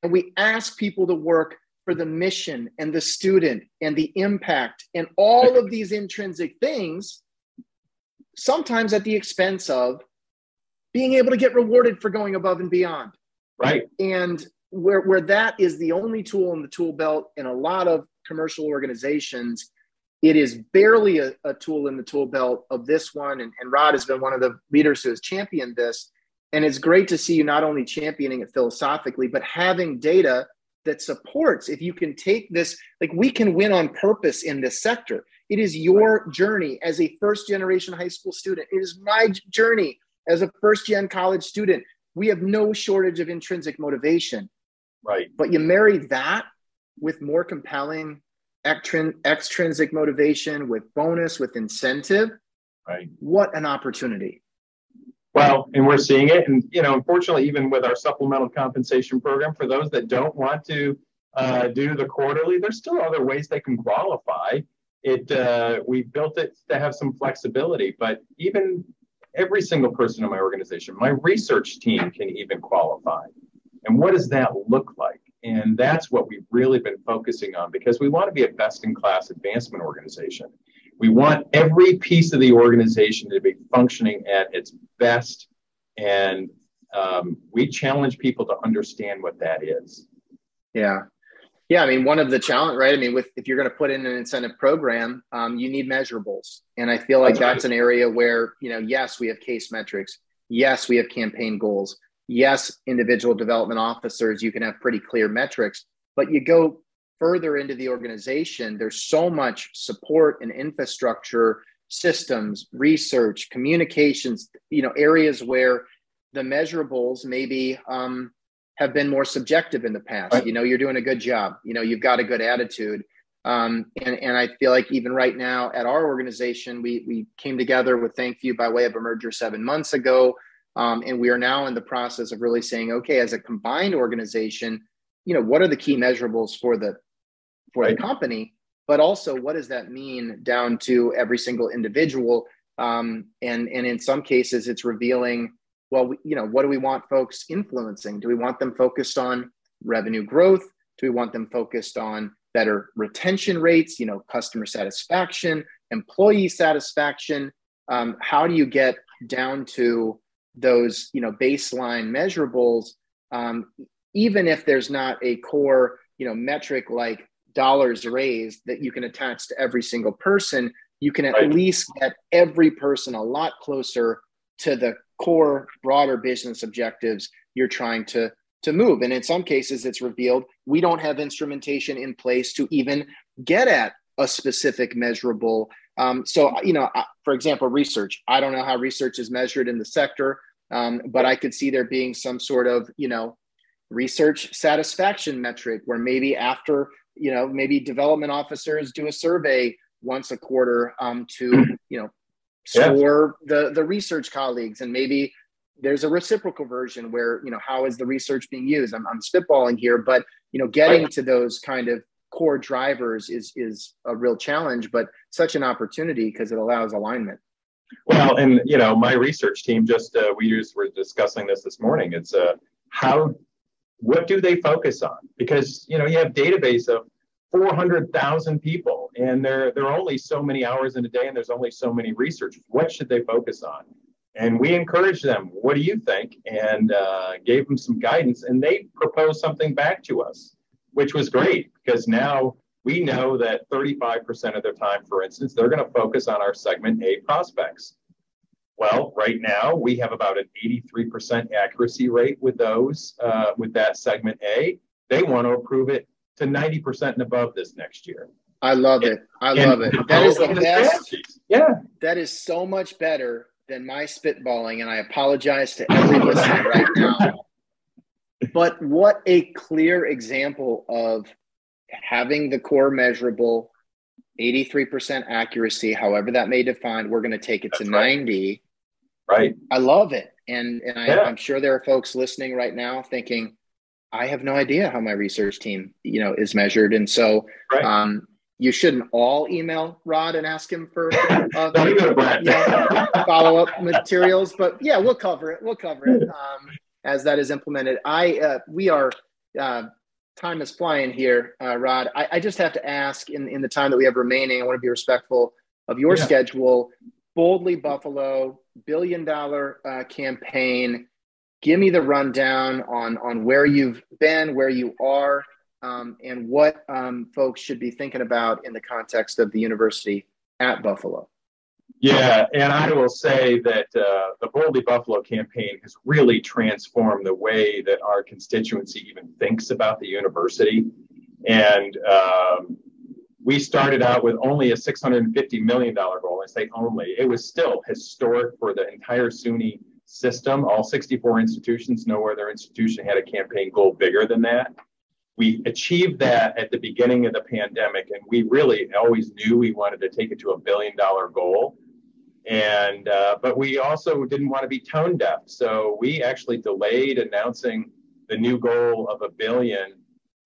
[SPEAKER 1] And we ask people to work for the mission and the student and the impact and all of these intrinsic things, sometimes at the expense of being able to get rewarded for going above and beyond.
[SPEAKER 2] Right.
[SPEAKER 1] And where, where that is the only tool in the tool belt in a lot of commercial organizations, it is barely a, a tool in the tool belt of this one. And, and Rod has been one of the leaders who has championed this. And it's great to see you not only championing it philosophically, but having data that supports if you can take this like we can win on purpose in this sector. It is your journey as a first generation high school student. It is my journey as a first gen college student. We have no shortage of intrinsic motivation.
[SPEAKER 2] Right.
[SPEAKER 1] But you marry that with more compelling extrinsic motivation with bonus with incentive.
[SPEAKER 2] Right.
[SPEAKER 1] What an opportunity
[SPEAKER 2] well, and we're seeing it. And, you know, unfortunately, even with our supplemental compensation program, for those that don't want to uh, do the quarterly, there's still other ways they can qualify. It uh, we built it to have some flexibility, but even every single person in my organization, my research team can even qualify. And what does that look like? And that's what we've really been focusing on because we want to be a best in class advancement organization. We want every piece of the organization to be functioning at its best. And um, we challenge people to understand what that is.
[SPEAKER 1] Yeah. Yeah, I mean, one of the challenge, right? I mean, with if you're going to put in an incentive program, um, you need measurables, and I feel like that's, that's an area where you know, yes, we have CASE metrics, yes, we have campaign goals, yes, individual development officers, you can have pretty clear metrics, but you go further into the organization, there's so much support and infrastructure, systems, research, communications, you know, areas where the measurables maybe um, have been more subjective in the past. Right. You know, you're doing a good job. You know, you've got a good attitude. Um, and, and I feel like even right now at our organization, we, we came together with ThankView by way of a merger seven months ago. Um, and we are now in the process of really saying, okay, as a combined organization, you know, what are the key measurables for the for right. the company, but also what does that mean down to every single individual? Um, and and in some cases, it's revealing. Well, we, you know, what do we want folks influencing? Do we want them focused on revenue growth? Do we want them focused on better retention rates? You know, customer satisfaction, employee satisfaction. Um, how do you get down to those you know baseline measurables um, even if there's not a core you know metric like dollars raised that you can attach to every single person, you can at right. least get every person a lot closer to the core broader business objectives you're trying to to move and in some cases it's revealed we don't have instrumentation in place to even get at a specific measurable um, so you know for example research i don't know how research is measured in the sector um, but i could see there being some sort of you know research satisfaction metric where maybe after you know maybe development officers do a survey once a quarter um, to you know score yeah. the the research colleagues. And maybe there's a reciprocal version where you know how is the research being used? I'm, I'm spitballing here but you know getting to those kind of core drivers is is a real challenge but such an opportunity because it allows alignment.
[SPEAKER 2] Well and you know my research team just uh, we just were discussing this this morning. It's uh, how what do they focus on? Because you know you have database of 400,000 people, and there there are only so many hours in a day, and there's only so many researchers. What should they focus on? And we encouraged them. What do you think? And uh, gave them some guidance, and they proposed something back to us, which was great because now we know that 35% of their time, for instance, they're going to focus on our segment A prospects. Well, right now we have about an 83% accuracy rate with those, uh, with that segment A. They want to approve it to 90% and above this next year.
[SPEAKER 1] I love it. I love it. That is the best.
[SPEAKER 2] Yeah.
[SPEAKER 1] That is so much better than my spitballing. And I apologize to every listener right now. But what a clear example of having the core measurable 83% accuracy, however that may define, we're going to take it That's to right. 90
[SPEAKER 2] Right.
[SPEAKER 1] I love it. And, and I, yeah. I'm sure there are folks listening right now thinking, I have no idea how my research team, you know, is measured. And so, right. um, you shouldn't all email Rod and ask him for uh, know, follow up materials. But yeah, we'll cover it. We'll cover it um, as that is implemented. I uh, we are uh, time is flying here, uh, Rod. I, I, just have to ask in in the time that we have remaining. I want to be respectful of your yeah. schedule. Boldly Buffalo billion dollar uh, campaign. Give me the rundown on on where you've been, where you are um, and what um, folks should be thinking about in the context of the university at Buffalo.
[SPEAKER 2] Yeah, and I will say that uh, the Boldly Buffalo campaign has really transformed the way that our constituency even thinks about the university. And um, we started out with only a $650 million goal. I say only. It was still historic for the entire SUNY system. All 64 institutions, no other institution had a campaign goal bigger than that we achieved that at the beginning of the pandemic and we really always knew we wanted to take it to a billion dollar goal and uh, but we also didn't want to be tone deaf so we actually delayed announcing the new goal of a billion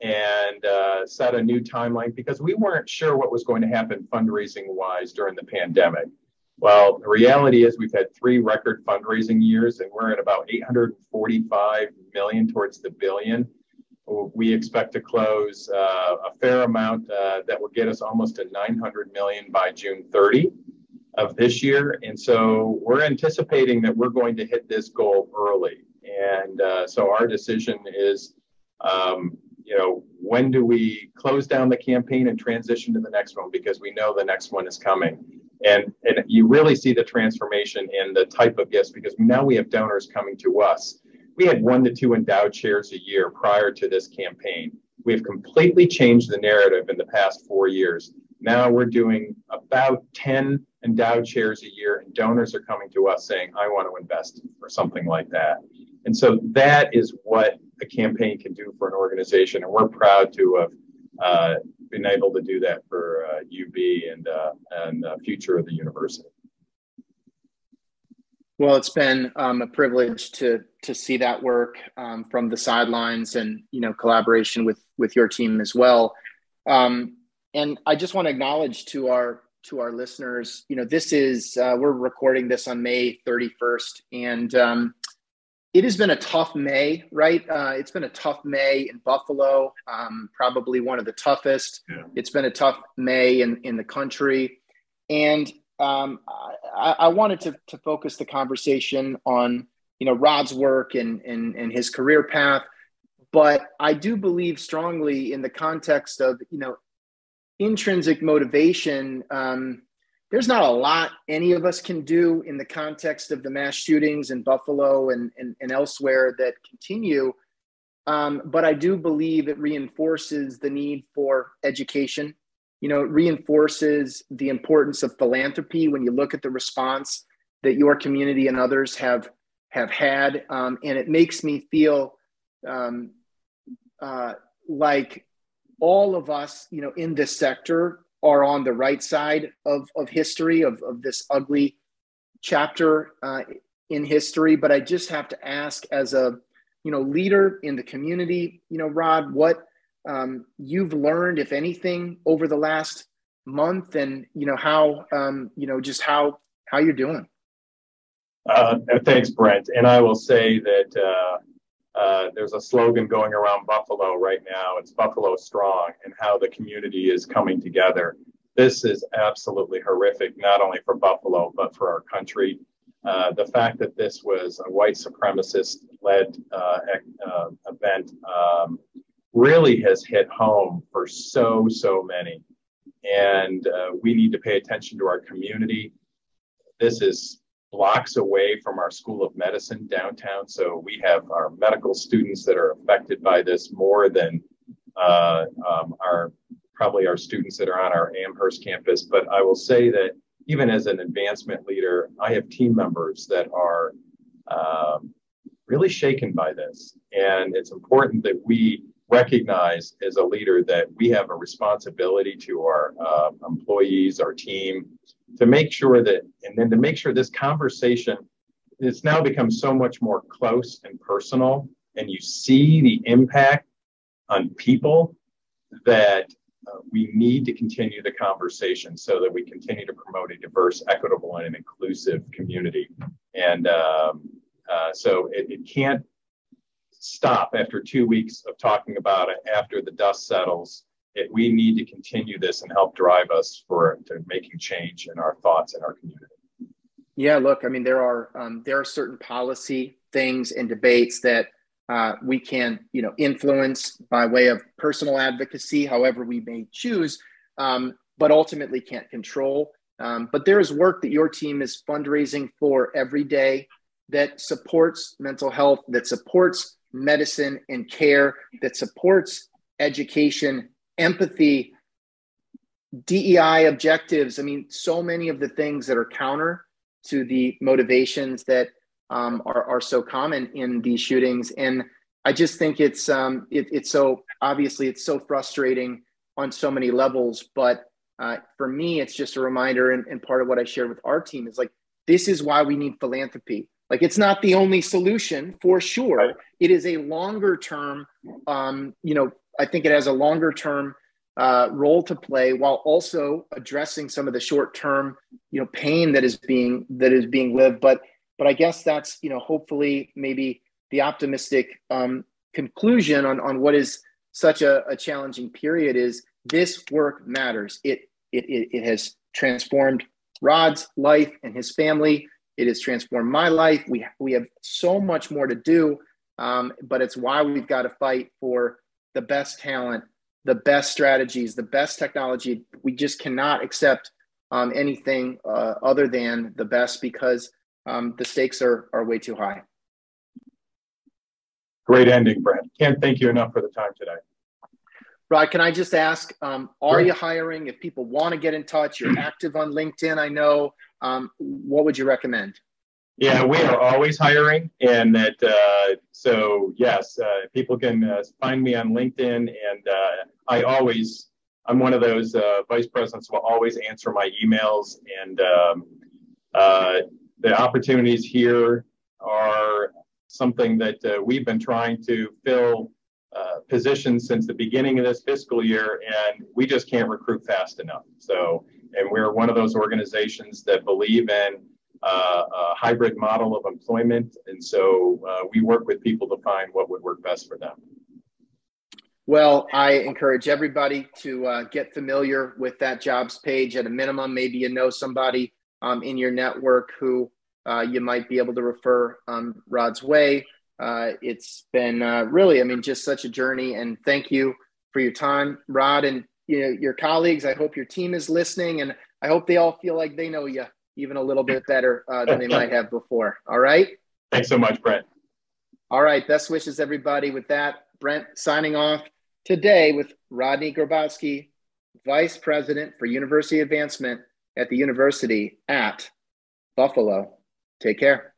[SPEAKER 2] and uh, set a new timeline because we weren't sure what was going to happen fundraising wise during the pandemic well the reality is we've had three record fundraising years and we're at about 845 million towards the billion we expect to close uh, a fair amount uh, that will get us almost to 900 million by June 30 of this year. And so we're anticipating that we're going to hit this goal early. And uh, so our decision is, um, you know, when do we close down the campaign and transition to the next one? Because we know the next one is coming. And, and you really see the transformation in the type of gifts because now we have donors coming to us we had one to two endowed chairs a year prior to this campaign. We've completely changed the narrative in the past four years. Now we're doing about 10 endowed chairs a year, and donors are coming to us saying, I want to invest or something like that. And so that is what a campaign can do for an organization. And we're proud to have uh, been able to do that for uh, UB and, uh, and the future of the university.
[SPEAKER 1] Well, it's been um, a privilege to to see that work um, from the sidelines, and you know, collaboration with with your team as well. Um, and I just want to acknowledge to our to our listeners, you know, this is uh, we're recording this on May 31st, and um, it has been a tough May, right? Uh, it's been a tough May in Buffalo, um, probably one of the toughest. Yeah. It's been a tough May in in the country, and um, I, I, wanted to, to focus the conversation on you know Rod's work and, and and his career path, but I do believe strongly in the context of you know intrinsic motivation. Um, there's not a lot any of us can do in the context of the mass shootings in Buffalo and, and, and elsewhere that continue. Um, but I do believe it reinforces the need for education you know, it reinforces the importance of philanthropy when you look at the response that your community and others have have had, um, and it makes me feel um, uh, like all of us, you know, in this sector are on the right side of of history of of this ugly chapter uh, in history. But I just have to ask, as a you know leader in the community, you know, Rod, what um, you've learned, if anything, over the last month, and you know how um, you know just how how you're doing.
[SPEAKER 2] Uh, thanks, Brent. And I will say that uh, uh, there's a slogan going around Buffalo right now. It's Buffalo Strong, and how the community is coming together. This is absolutely horrific, not only for Buffalo but for our country. Uh, the fact that this was a white supremacist led uh, uh, event um, really has hit home for so, so many. And uh, we need to pay attention to our community. This is blocks away from our School of Medicine downtown. So we have our medical students that are affected by this more than uh, um, our probably our students that are on our Amherst campus. But I will say that even as an advancement leader, I have team members that are um, really shaken by this. And it's important that we recognize as a leader that we have a responsibility to our uh, employees, our team, to make sure that, and then to make sure this conversation it's now become so much more close and personal, and you see the impact on people that uh, we need to continue the conversation so that we continue to promote a diverse, equitable, and an inclusive community. And um, uh, so it, it, can't stop after two weeks of talking about it after the dust settles. It, we need to continue this and help drive us for to making change in our thoughts in our community.
[SPEAKER 1] Yeah, look, I mean, there are um, there are certain policy things and debates that uh, we can, you know, influence by way of personal advocacy, however we may choose, um, but ultimately can't control. Um, but there is work that your team is fundraising for every day that supports mental health, that supports medicine and care, that supports education, empathy, DEI objectives. I mean, so many of the things that are counter to the motivations that um, are, are so common in these shootings. And I just think it's um, it, it's so obviously it's so frustrating on so many levels. But uh, for me, it's just a reminder, and, and part of what I shared with our team is like this is why we need philanthropy. Like it's not the only solution for sure. It is a longer term. Um, you know, I think it has a longer term uh, role to play while also addressing some of the short term you know pain that is being that is being lived. But but I guess that's, you know, hopefully maybe the optimistic um, conclusion on, on what is such a, a challenging period is this work matters. It, it, it, it has transformed Rod's life and his family. It has transformed my life. We, we have so much more to do, um, but it's why we've got to fight for the best talent, the best strategies, the best technology. We just cannot accept um, anything uh, other than the best because um, the stakes are, are way too high.
[SPEAKER 2] Great ending, Brent. Can't thank you enough for the time today.
[SPEAKER 1] Rod, can I just ask, um, are you hiring? If people want to get in touch, you're active on LinkedIn, I know. Um, what would you recommend?
[SPEAKER 2] Yeah, we are always hiring, and that uh, so yes, uh, people can uh, find me on LinkedIn, and uh, I always I'm one of those uh, vice presidents will always answer my emails, and um, uh, the opportunities here are something that we've been trying to fill positions since the beginning of this fiscal year, and we just can't recruit fast enough. So, and we're one of those organizations that believe in a hybrid model of employment, and so uh, we work with people to find what would work best for them.
[SPEAKER 1] Well, I encourage everybody to uh, get familiar with that jobs page at a minimum. Maybe you know somebody um, in your network who uh, you might be able to refer um, Rod's way. Uh, it's been uh, really, I mean, just such a journey. And thank you for your time, Rod, and you know, your colleagues. I hope your team is listening, and I hope they all feel like they know you even a little bit better uh, than they might have before. All right.
[SPEAKER 2] Thanks so much, Brent.
[SPEAKER 1] All right. Best wishes, everybody. With that, Brent signing off today with Rodney Grabowski, Vice President for University Advancement at the university at Buffalo. Take care.